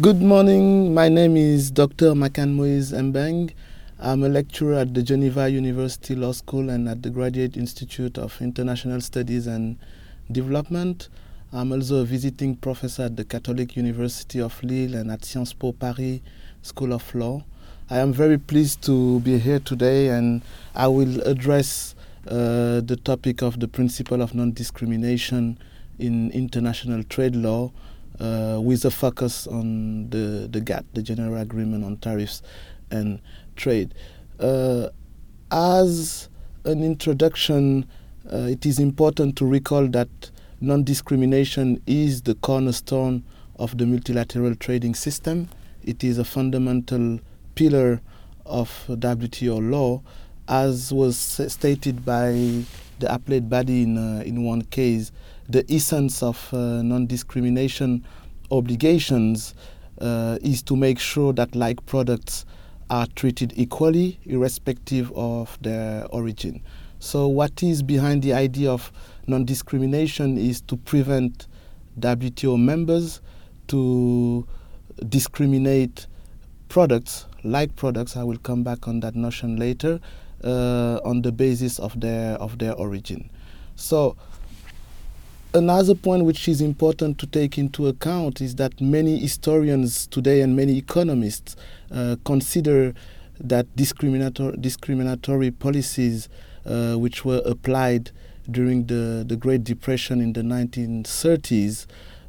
Good morning. My name is Dr. Makane Moise Mbengue. I'm a lecturer at the Geneva University Law School and at the Graduate Institute of International Studies and Development. I'm also a visiting professor at the Catholic University of Lille and at Sciences Po Paris School of Law. I am very pleased to be here today and I will address uh, the topic of the principle of non discrimination in international trade law uh, with a focus on the, the GATT, the General Agreement on Tariffs and Trade. Uh, as an introduction, uh, it is important to recall that non discrimination is the cornerstone of the multilateral trading system. It is a fundamental pillar of WTO law, as was stated by the appellate body in, uh, in one case the essence of uh, non-discrimination obligations uh, is to make sure that like products are treated equally irrespective of their origin. So what is behind the idea of non-discrimination is to prevent WTO members to discriminate products, like products, I will come back on that notion later, uh, on the basis of their of their origin. So another point which is important to take into account is that many historians today and many economists uh, consider that discriminatory, discriminatory policies uh, which were applied during the, the Great Depression in the 1930s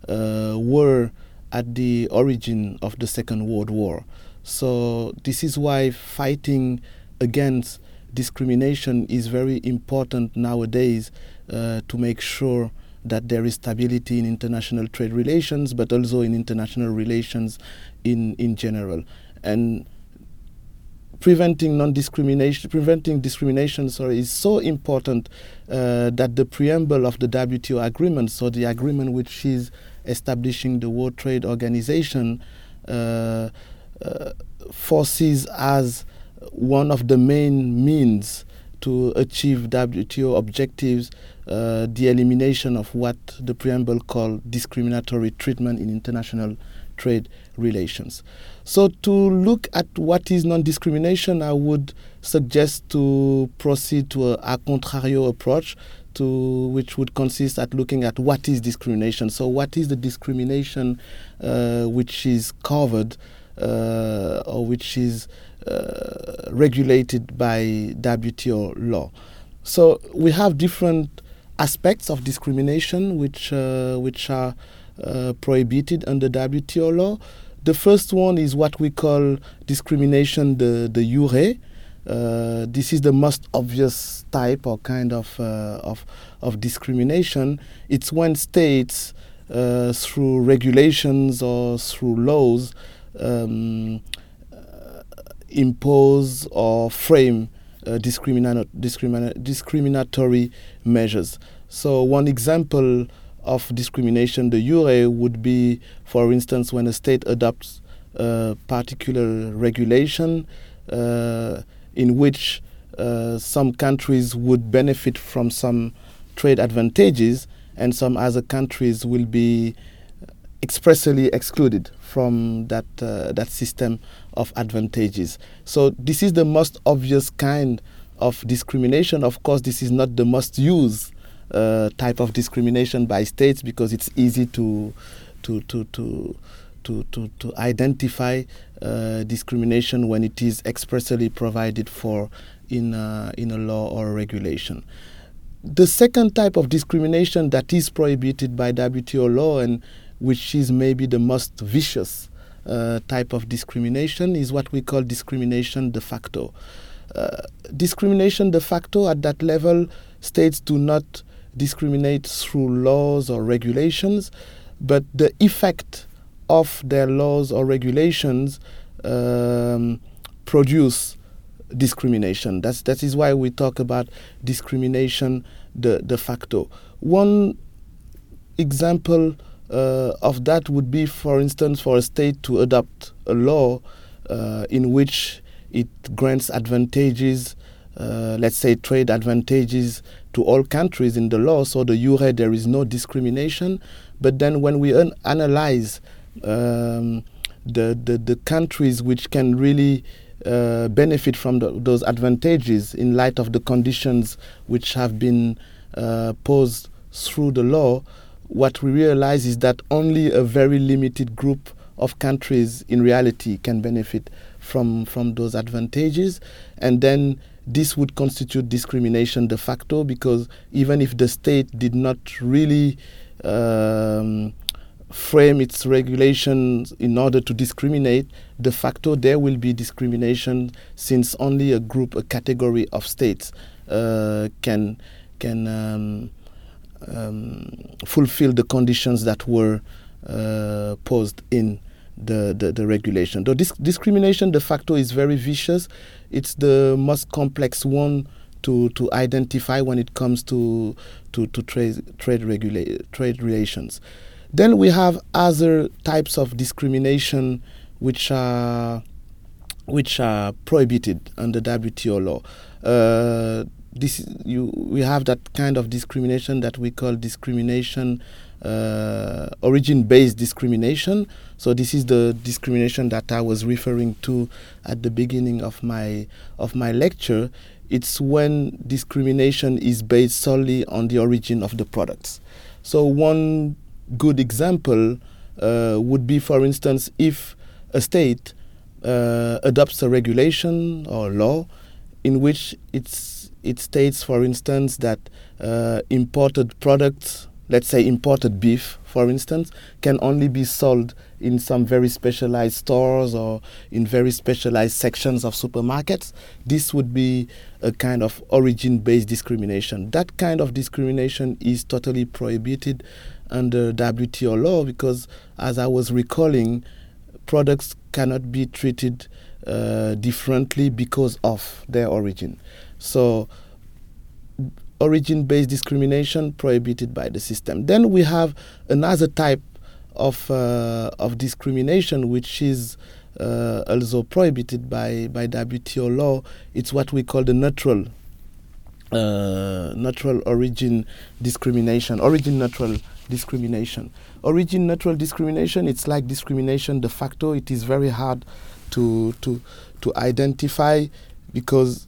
uh, were at the origin of the Second World War. So, this is why fighting against discrimination is very important nowadays uh, to make sure that there is stability in international trade relations, but also in international relations in, in general. And preventing non-discrimination, preventing discrimination, sorry, is so important uh, that the preamble of the WTO agreement, so the agreement which is establishing the World Trade Organization, uh, uh, foresees as one of the main means to achieve WTO objectives uh, the elimination of what the preamble called discriminatory treatment in international trade relations. So, to look at what is non discrimination, I would suggest to proceed to a, a contrario approach. To which would consist at looking at what is discrimination. So, what is the discrimination uh, which is covered uh, or which is uh, regulated by WTO law? So, we have different aspects of discrimination which uh, which are uh, prohibited under WTO law. The first one is what we call discrimination de, de jure. Uh, this is the most obvious type or kind of uh, of, of discrimination. It's when states, uh, through regulations or through laws, um, impose or frame uh, discrimina- discrimina- discriminatory measures. So, one example of discrimination de jure would be, for instance, when a state adopts a particular regulation uh, in which uh, some countries would benefit from some trade advantages and some other countries will be expressly excluded from that uh, that system of advantages. So this is the most obvious kind of discrimination. Of course, this is not the most used uh, type of discrimination by states because it's easy to to to to to, to, to identify uh, discrimination when it is expressly provided for in a, in a law or a regulation. The second type of discrimination that is prohibited by WTO law and which is maybe the most vicious uh, type of discrimination, is what we call discrimination de facto. Uh, discrimination de facto at that level, states do not discriminate through laws or regulations, but the effect of their laws or regulations um, produce discrimination. That's, that is why we talk about discrimination de, de facto. One example uh, of that would be, for instance, for a state to adopt a law uh, in which it grants advantages, uh, let's say trade advantages to all countries in the law. So de jure there is no discrimination. But then when we analyze um, the, the, the countries which can really uh, benefit from the, those advantages in light of the conditions which have been uh, posed through the law, what we realize is that only a very limited group of countries in reality can benefit from, from those advantages. And then this would constitute discrimination de facto because even if the state did not really um, frame its regulations in order to discriminate, de facto there will be discrimination since only a group, a category of states uh, can can um, um, fulfill the conditions that were uh, posed in the, the, the regulation. Though this discrimination de facto is very vicious, it's the most complex one to, to identify when it comes to to, to trade trade regula- trade relations. Then we have other types of discrimination which are which are prohibited under WTO law. Uh, this you we have that kind of discrimination that we call discrimination uh, origin based discrimination. So this is the discrimination that I was referring to at the beginning of my of my lecture. It's when discrimination is based solely on the origin of the products. So one good example uh, would be, for instance, if a state uh, adopts a regulation or law in which it's, it states, for instance, that uh, imported products, let's say imported beef, for instance, can only be sold in some very specialized stores or in very specialized sections of supermarkets. This would be a kind of origin based discrimination. That kind of discrimination is totally prohibited under WTO law because, as I was recalling, products cannot be treated uh, differently because of their origin. So, origin based discrimination prohibited by the system. Then we have another type of, uh, of discrimination which is uh, also prohibited by, by WTO law. It's what we call the neutral uh, natural origin discrimination, origin neutral discrimination. Origin neutral discrimination, it's like discrimination de facto. It is very hard to, to, to identify because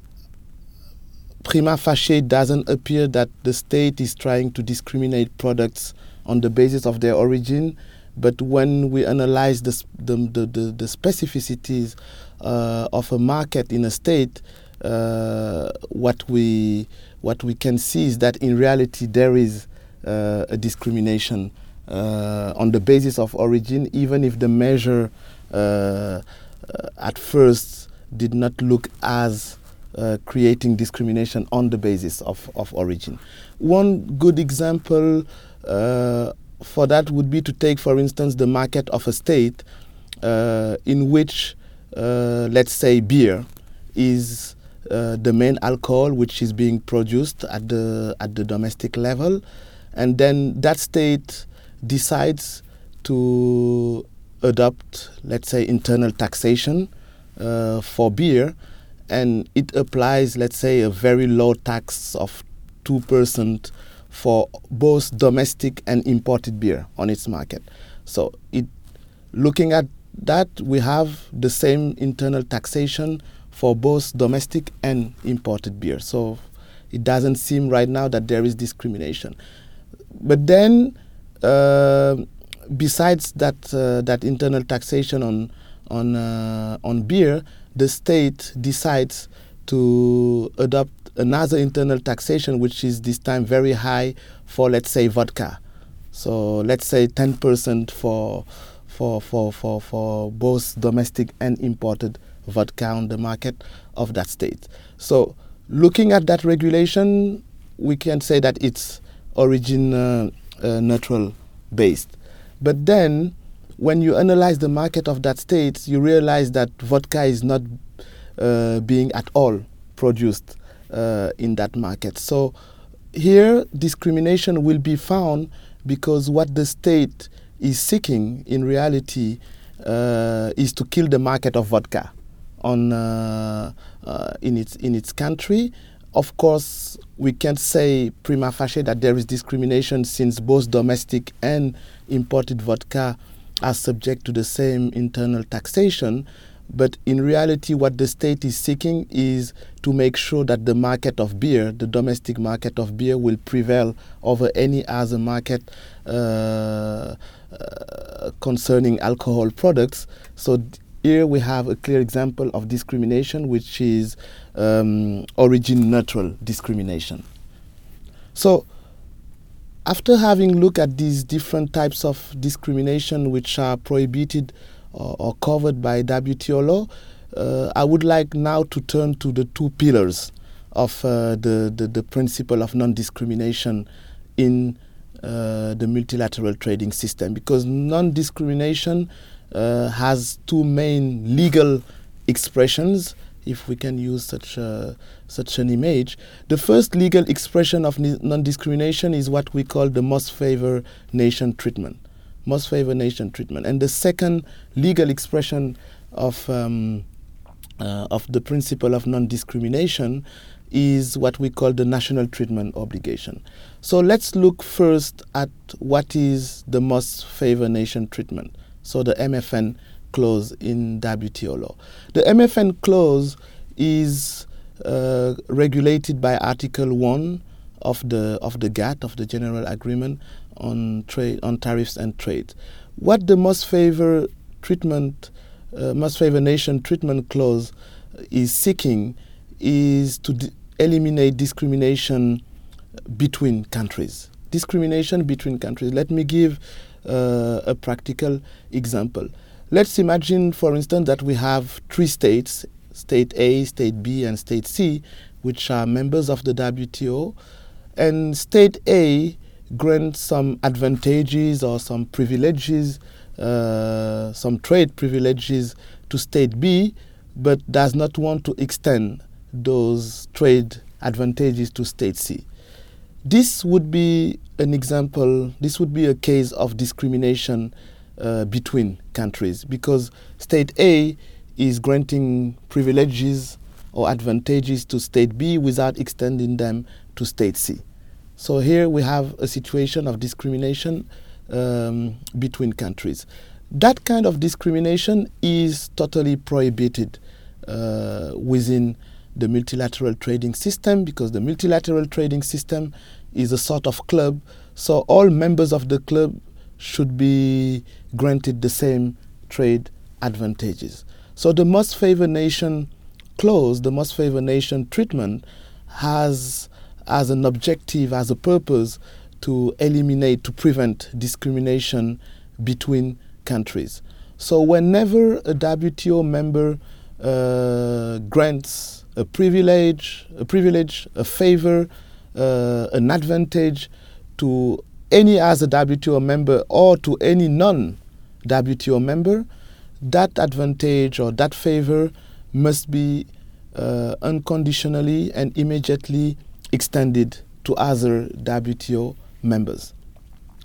prima facie doesn't appear that the state is trying to discriminate products on the basis of their origin. But when we analyze the, the, the, the specificities uh, of a market in a state, uh, what we what we can see is that in reality there is uh, a discrimination uh, on the basis of origin, even if the measure uh, uh, at first did not look as uh, creating discrimination on the basis of, of origin. One good example for that would be to take, for instance, the market of a state in which, let's say, beer is uh, the main alcohol which is being produced at the at the domestic level, and then that state decides to adopt, let's say, internal taxation uh, for beer, and it applies, let's say, a very low tax of two percent for both domestic and imported beer on its market. So, it looking at that, we have the same internal taxation for both domestic and imported beer. So, it doesn't seem right now that there is discrimination. But then, uh, besides that uh, that internal taxation on on uh, on beer, the state decides to adopt another internal taxation, which is this time very high for let's say vodka. So let's say ten percent for for for for for both domestic and imported vodka on the market of that state. So looking at that regulation, we can say that it's origin uh, uh, neutral based. But then, when you analyze the market of that state, you realize that vodka is not uh, being at all produced uh, in that market. So here, discrimination will be found because what the state is seeking in reality uh, is to kill the market of vodka on uh, in its in its country of course, we can't say prima facie that there is discrimination since both domestic and imported vodka are subject to the same internal taxation. But in reality, what the state is seeking is to make sure that the market of beer, the domestic market of beer, will prevail over any other market uh, uh, concerning alcohol products. So here we have a clear example of discrimination, which is um, origin neutral discrimination. So after having looked at these different types of discrimination which are prohibited or, or covered by WTO law, uh, I would like now to turn to the two pillars of uh, the, the, the, principle of non discrimination in uh, the multilateral trading system. Because non discrimination uh, has two main legal expressions if we can use such a, such an image. The first legal expression of non-discrimination is what we call the most favored nation treatment, most favored nation treatment, and the second legal expression of um, uh, of the principle of non-discrimination is what we call the national treatment obligation. So let's look first at what is the most favored nation treatment. So the MFN clause in WTO law. The MFN clause is uh, regulated by Article 1 of the of the GATT of the General Agreement on trade on tariffs and trade. What the most favored treatment, uh, most favored nation treatment clause is seeking is to d- eliminate discrimination between countries. Discrimination between countries. Let me give uh, a practical example. Let's imagine, for instance, that we have three states State A, State B, and State C, which are members of the WTO. And State A grants some advantages or some privileges, uh, some trade privileges to State B, but does not want to extend those trade advantages to State C. This would be an example, this would be a case of discrimination uh, between countries because state A is granting privileges or advantages to state B without extending them to state C. So here we have a situation of discrimination um, between countries. That kind of discrimination is totally prohibited uh, within the multilateral trading system because the multilateral trading system is a sort of club. So all members of the club should be granted the same trade advantages. So the most favored nation clause, the most favored nation treatment, has as an objective, as a purpose, to eliminate, to prevent discrimination between countries. So whenever a WTO member uh, grants a privilege, a privilege, a favor, uh, an advantage to any as a WTO member or to any non WTO member, that advantage or that favor must be uh, unconditionally and immediately extended to other WTO members.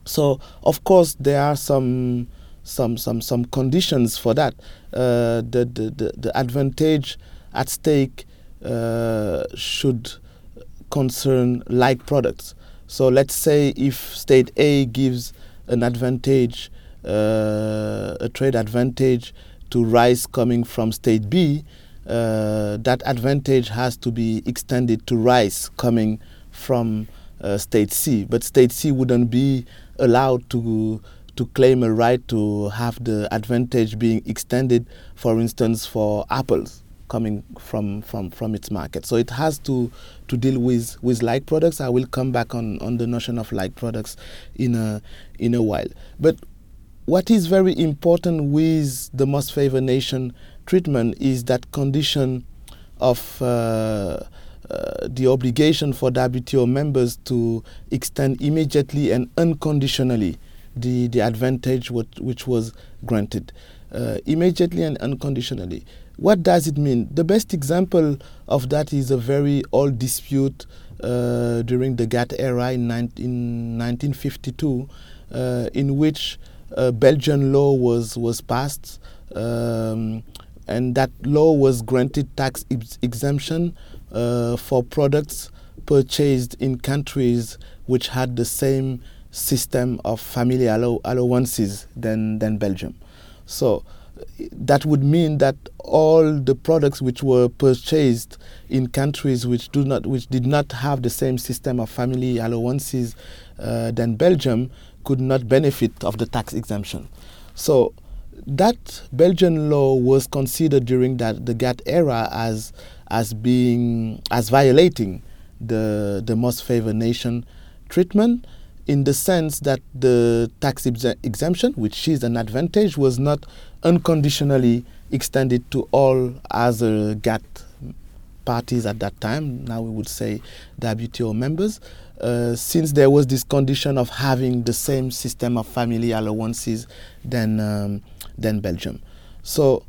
So, of course, there are some some some some conditions for that. Uh, the, the, the the advantage at stake uh, should concern like products. So let's say if state A gives an advantage, uh, a trade advantage to rice coming from state B, uh, that advantage has to be extended to rice coming from uh, state C. But state C wouldn't be allowed to to claim a right to have the advantage being extended, for instance, for apples coming from, from, from its market. So it has to, to deal with, with like products. I will come back on, on the notion of like products in a, in a while. But what is very important with the most favored nation treatment is that condition of uh, uh, the obligation for WTO members to extend immediately and unconditionally the, the advantage what, which was granted. Uh, immediately and unconditionally. What does it mean? The best example of that is a very old dispute uh, during the GATT era in, 19, in 1952, uh, in which uh, Belgian law was, was passed, um, and that law was granted tax ex- exemption uh, for products purchased in countries which had the same system of family allow- allowances than, than Belgium. So that would mean that all the products which were purchased in countries which do not which did not have the same system of family allowances uh, than Belgium could not benefit of the tax exemption. So that Belgian law was considered during that the GATT era as as being as violating the the most favored nation treatment in the sense that the tax ex exemption, which is an advantage, was not unconditionally extended to all other GATT parties at that time. Now we would say WTO members. Uh, since there was this condition of having the same system of family allowances than um, than Belgium, so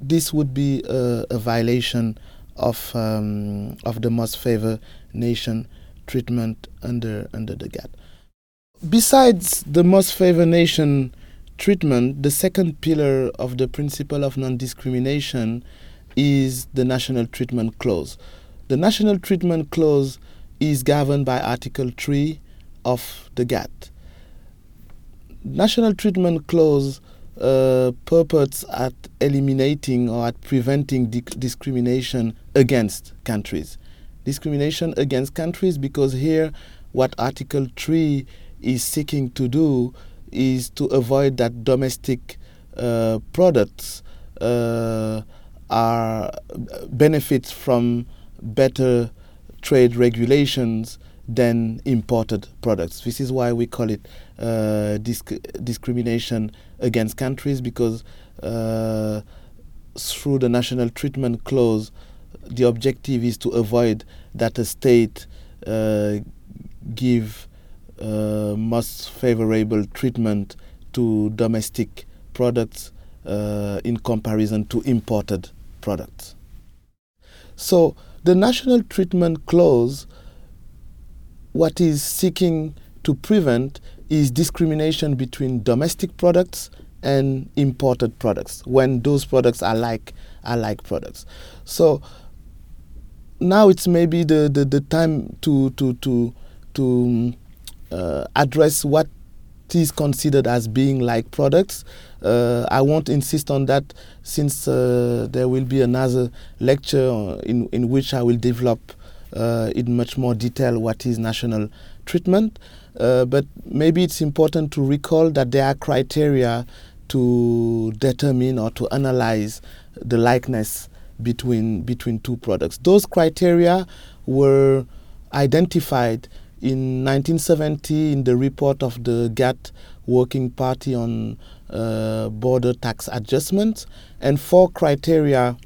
this would be a, a violation of um, of the most favored nation treatment under under the GATT. Besides the most favored nation treatment, the second pillar of the principle of non-discrimination is the national treatment clause. The national treatment clause is governed by Article 3 of the GATT. National treatment clause uh, purports at eliminating or at preventing di- discrimination against countries. Discrimination against countries because here what Article 3 is seeking to do is to avoid that domestic uh, products uh, are benefit from better trade regulations than imported products. This is why we call it uh, disc- discrimination against countries because uh, through the national treatment clause, the objective is to avoid that a state uh, give uh, most favorable treatment to domestic products uh, in comparison to imported products. So the national treatment clause, what is seeking to prevent is discrimination between domestic products and imported products when those products are like are like products. So now it's maybe the, the, the time to to to to uh, address what is considered as being like products. Uh, I won't insist on that since uh, there will be another lecture in, in which I will develop uh, in much more detail what is national treatment. Uh, but maybe it's important to recall that there are criteria to determine or to analyze the likeness between between two products. Those criteria were identified in 1970 in the report of the GATT Working Party on uh, Border Tax Adjustments, and four criteria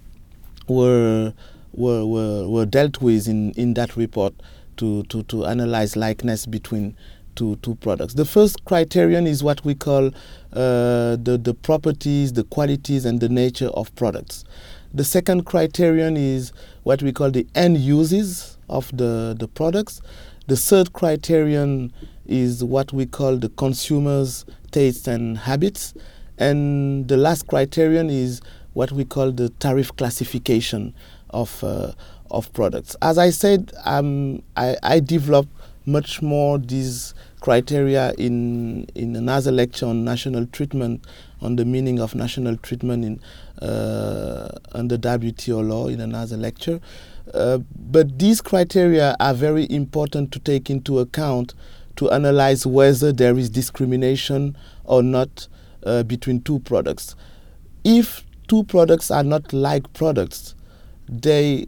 were were, were, were dealt with in, in that report to, to, to analyze likeness between two, two products. The first criterion is what we call uh, the, the properties, the qualities, and the nature of products. The second criterion is what we call the end uses of the, the products. The third criterion is what we call the consumer's tastes and habits. And the last criterion is what we call the tariff classification of, uh, of products. As I said, um, I, I develop much more these criteria in, in another lecture on national treatment, on the meaning of national treatment in, uh, under WTO law in another lecture. Uh, but these criteria are very important to take into account to analyze whether there is discrimination or not uh, between two products. If two products are not like products, they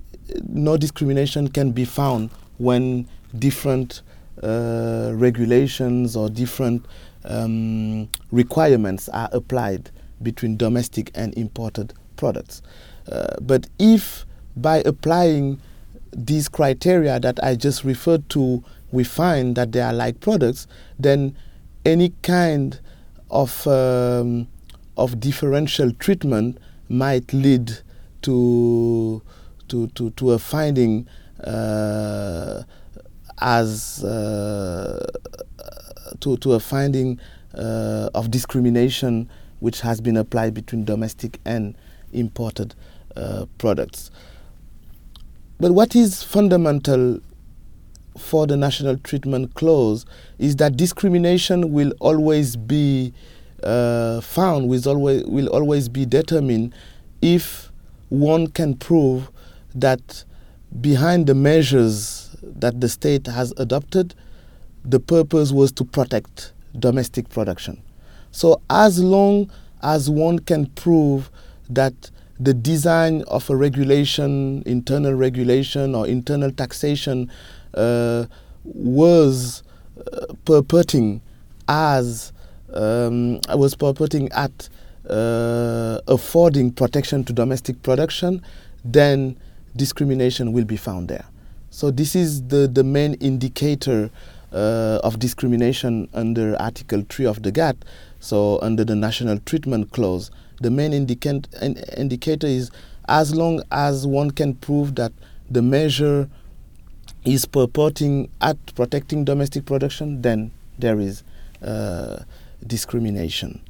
no discrimination can be found when different uh, regulations or different um, requirements are applied between domestic and imported products. Uh, but if by applying these criteria that I just referred to, we find that they are like products, then any kind of um, of differential treatment might lead to to to, to a finding uh, as uh, to to a finding uh, of discrimination which has been applied between domestic and imported uh, products. But what is fundamental for the national treatment clause is that discrimination will always be uh, found, will always, will always be determined if one can prove that behind the measures that the state has adopted, the purpose was to protect domestic production. So, as long as one can prove that the design of a regulation, internal regulation, or internal taxation uh, was uh, purporting as um, was purporting at uh, affording protection to domestic production, then discrimination will be found there. So this is the, the main indicator uh, of discrimination under Article 3 of the GATT, so under the National Treatment Clause. The main indicant, indicator is as long as one can prove that the measure is purporting at protecting domestic production, then there is uh, discrimination.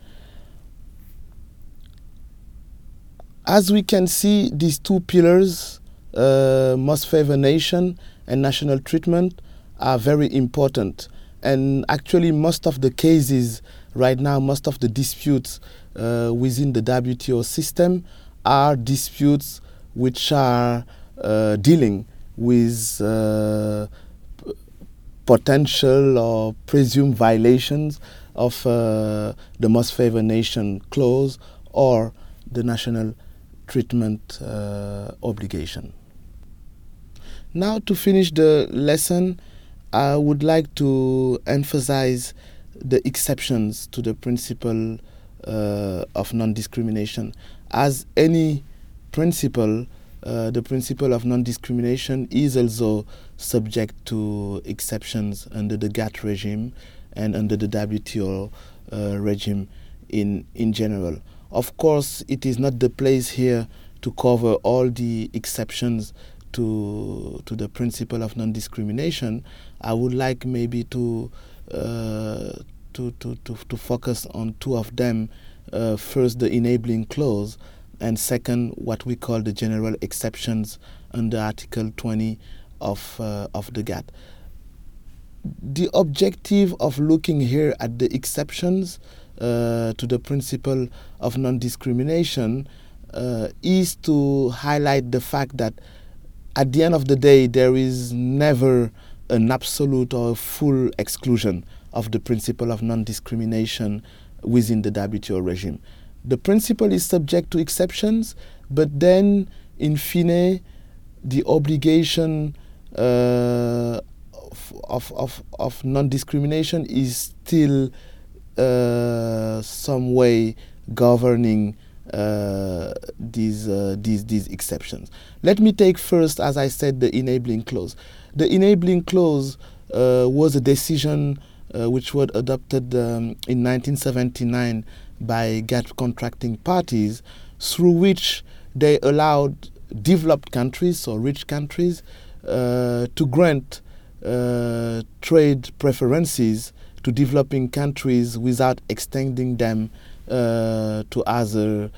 As we can see, these two pillars, uh, favored nation and national treatment, are very important. And actually, most of the cases right now, most of the disputes uh, within the WTO system are disputes which are uh, dealing with uh, potential or presumed violations of uh, the most favored nation clause or the national treatment uh, obligation. Now, to finish the lesson, I would like to emphasize the exceptions to the principle uh, of non discrimination. As any principle, uh, the principle of non discrimination is also subject to exceptions under the GATT regime and under the WTO uh, regime in, in general. Of course, it is not the place here to cover all the exceptions to to the principle of non-discrimination, I would like maybe to uh, to, to, to, to focus on two of them. Uh, first, the enabling clause, and second, what we call the general exceptions under Article 20 of uh, of the GATT. The objective of looking here at the exceptions uh, to the principle of non-discrimination uh, is to highlight the fact that at the end of the day, there is never an absolute or full exclusion of the principle of non discrimination within the WTO regime. The principle is subject to exceptions, but then, in fine, the obligation uh, of, of, of non discrimination is still uh, some way governing uh, these, uh, these, these exceptions. Let me take first, as I said, the enabling clause. The enabling clause uh, was a decision uh, which was adopted um, in 1979 by GATT contracting parties, through which they allowed developed countries or rich countries uh, to grant trade preferences to developing countries without extending them to other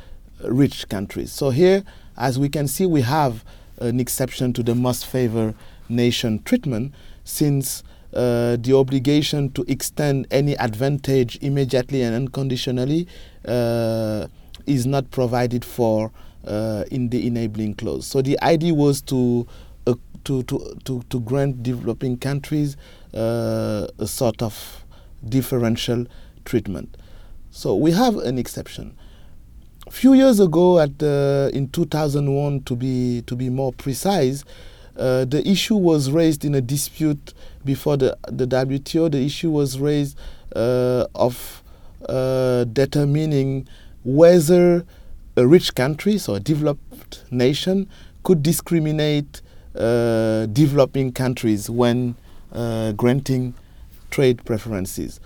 rich countries. So here, as we can see, we have an exception to the most favored nation treatment since uh, the obligation to extend any advantage immediately and unconditionally uh, is not provided for uh, in the enabling clause. So the idea was to uh, to, to, to, to grant developing countries uh, a sort of differential treatment. So we have an exception. A few years ago, at uh, in 2001, to be to be more precise, uh, the issue was raised in a dispute before the the WTO. The issue was raised uh, of uh, determining whether a rich country, so a developed nation, could discriminate uh, developing countries when uh, granting trade preferences.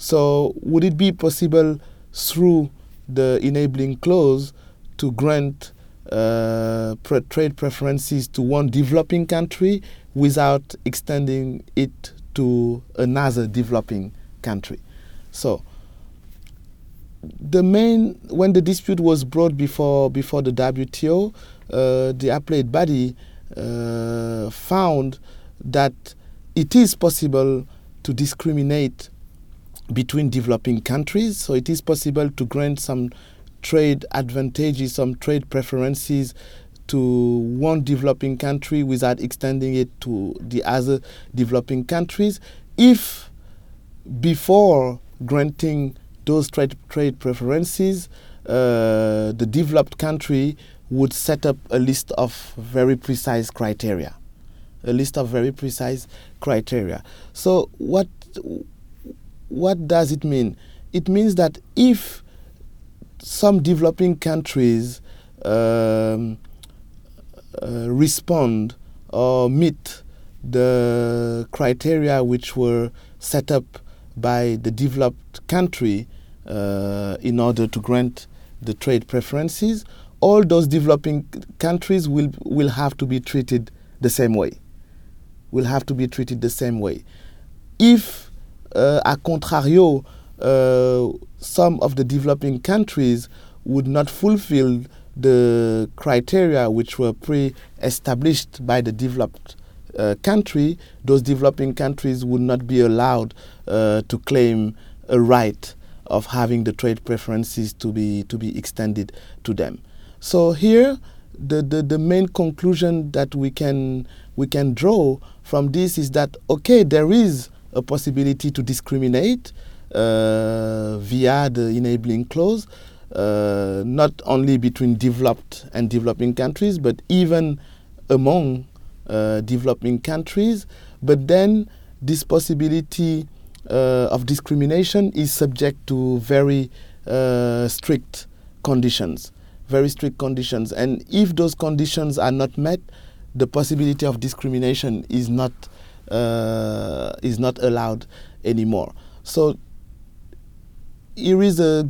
So, would it be possible through the enabling clause to grant uh, pre- trade preferences to one developing country without extending it to another developing country? So, the main when the dispute was brought before before the WTO, uh, the appellate body uh, found that it is possible to discriminate between developing countries. So it is possible to grant some trade advantages, some trade preferences to one developing country without extending it to the other developing countries if before granting those trade, trade preferences, uh, the developed country would set up a list of very precise criteria. A list of very precise criteria. So, what, what does it mean? It means that if some developing countries um, uh, respond or meet the criteria which were set up by the developed country uh, in order to grant the trade preferences, all those developing countries will, will have to be treated the same way. Will have to be treated the same way. If, uh, a contrario, uh, some of the developing countries would not fulfill the criteria which were pre-established by the developed uh, country, those developing countries would not be allowed uh, to claim a right of having the trade preferences to be to be extended to them. So here, the, the, the main conclusion that we can we can draw from this is that okay, there is a possibility to discriminate uh, via the enabling clause, uh, not only between developed and developing countries, but even among uh, developing countries. But then this possibility uh, of discrimination is subject to very uh, strict conditions, very strict conditions. And if those conditions are not met, the possibility of discrimination is not uh, is not allowed anymore. So here is a,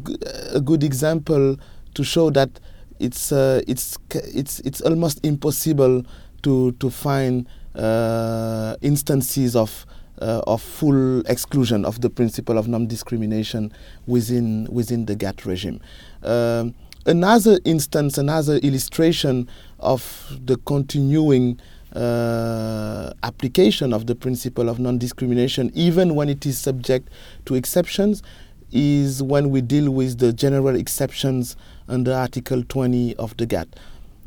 a good example to show that it's uh, it's it's it's almost impossible to to find uh, instances of uh, of full exclusion of the principle of non-discrimination within within the GATT regime. Um, another instance, another illustration of the continuing uh, application of the principle of non-discrimination, even when it is subject to exceptions, is when we deal with the general exceptions under Article 20 of the GATT.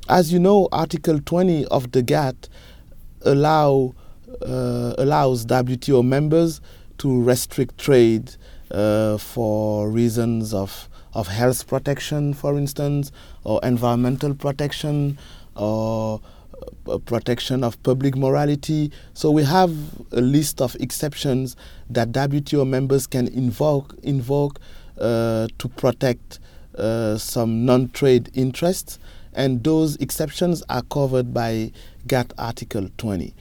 As you know, Article 20 of the GATT allow, uh, allows WTO members to restrict trade uh, for reasons of, of health protection, for instance, or environmental protection, or protection of public morality. So we have a list of exceptions that WTO members can invoke invoke uh, to protect uh, some non-trade interests, and those exceptions are covered by GATT Article 20.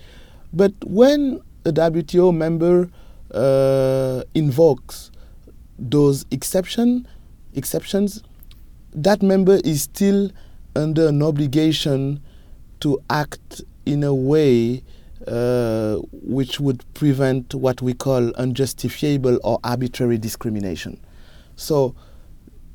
But when a WTO member uh, invokes those exception exceptions, that member is still under an obligation to act in a way uh, which would prevent what we call unjustifiable or arbitrary discrimination. So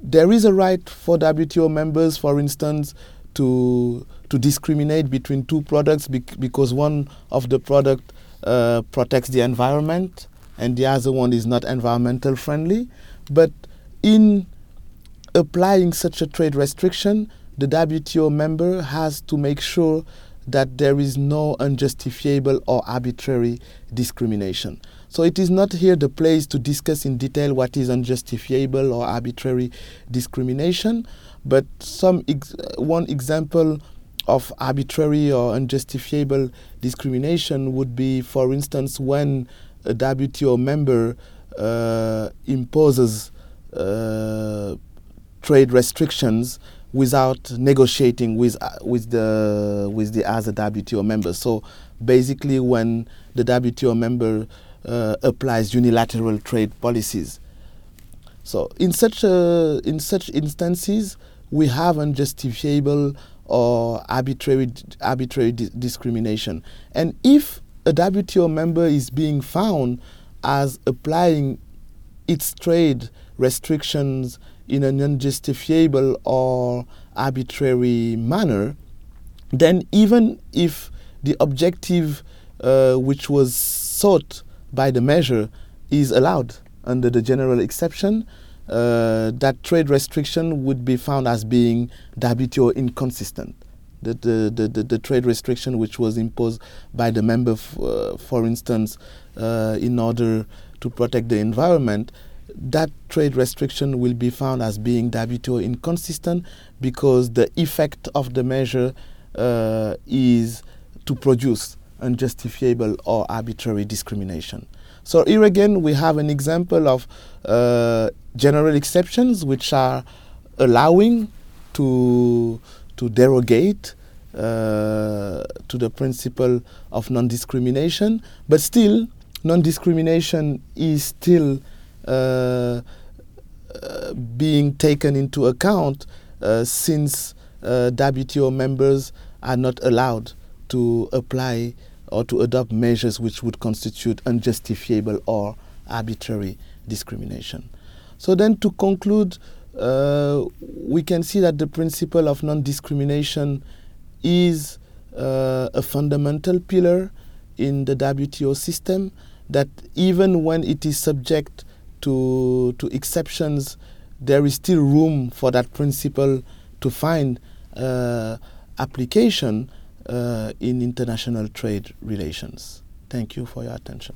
there is a right for WTO members, for instance, to to discriminate between two products bec because one of the product uh, protects the environment and the other one is not environmental friendly. But in applying such a trade restriction, the WTO member has to make sure that there is no unjustifiable or arbitrary discrimination. So it is not here the place to discuss in detail what is unjustifiable or arbitrary discrimination, but some ex one example of arbitrary or unjustifiable discrimination would be, for instance, when a WTO member uh, imposes uh, trade restrictions without negotiating with uh, with the with the other WTO members. So basically, when the WTO member uh, applies unilateral trade policies. So in such uh, in such instances, we have unjustifiable or arbitrary arbitrary di discrimination. And if a WTO member is being found as applying its trade restrictions in an unjustifiable or arbitrary manner, then even if the objective uh, which was sought by the measure is allowed under the general exception, uh, that trade restriction would be found as being WTO inconsistent. The, the, the, the, trade restriction which was imposed by the member, uh, for instance, uh, in order to protect the environment, that trade restriction will be found as being WTO inconsistent because the effect of the measure uh, is to produce unjustifiable or arbitrary discrimination. So here again, we have an example of uh, general exceptions which are allowing to to derogate uh, to the principle of non-discrimination, but still non-discrimination is still being taken into account uh, since uh, WTO members are not allowed to apply or to adopt measures which would constitute unjustifiable or arbitrary discrimination. So then to conclude, uh, we can see that the principle of non-discrimination is uh, a fundamental pillar in the WTO system that even when it is subject to, to exceptions, there is still room for that principle to find uh, application uh, in international trade relations. Thank you for your attention.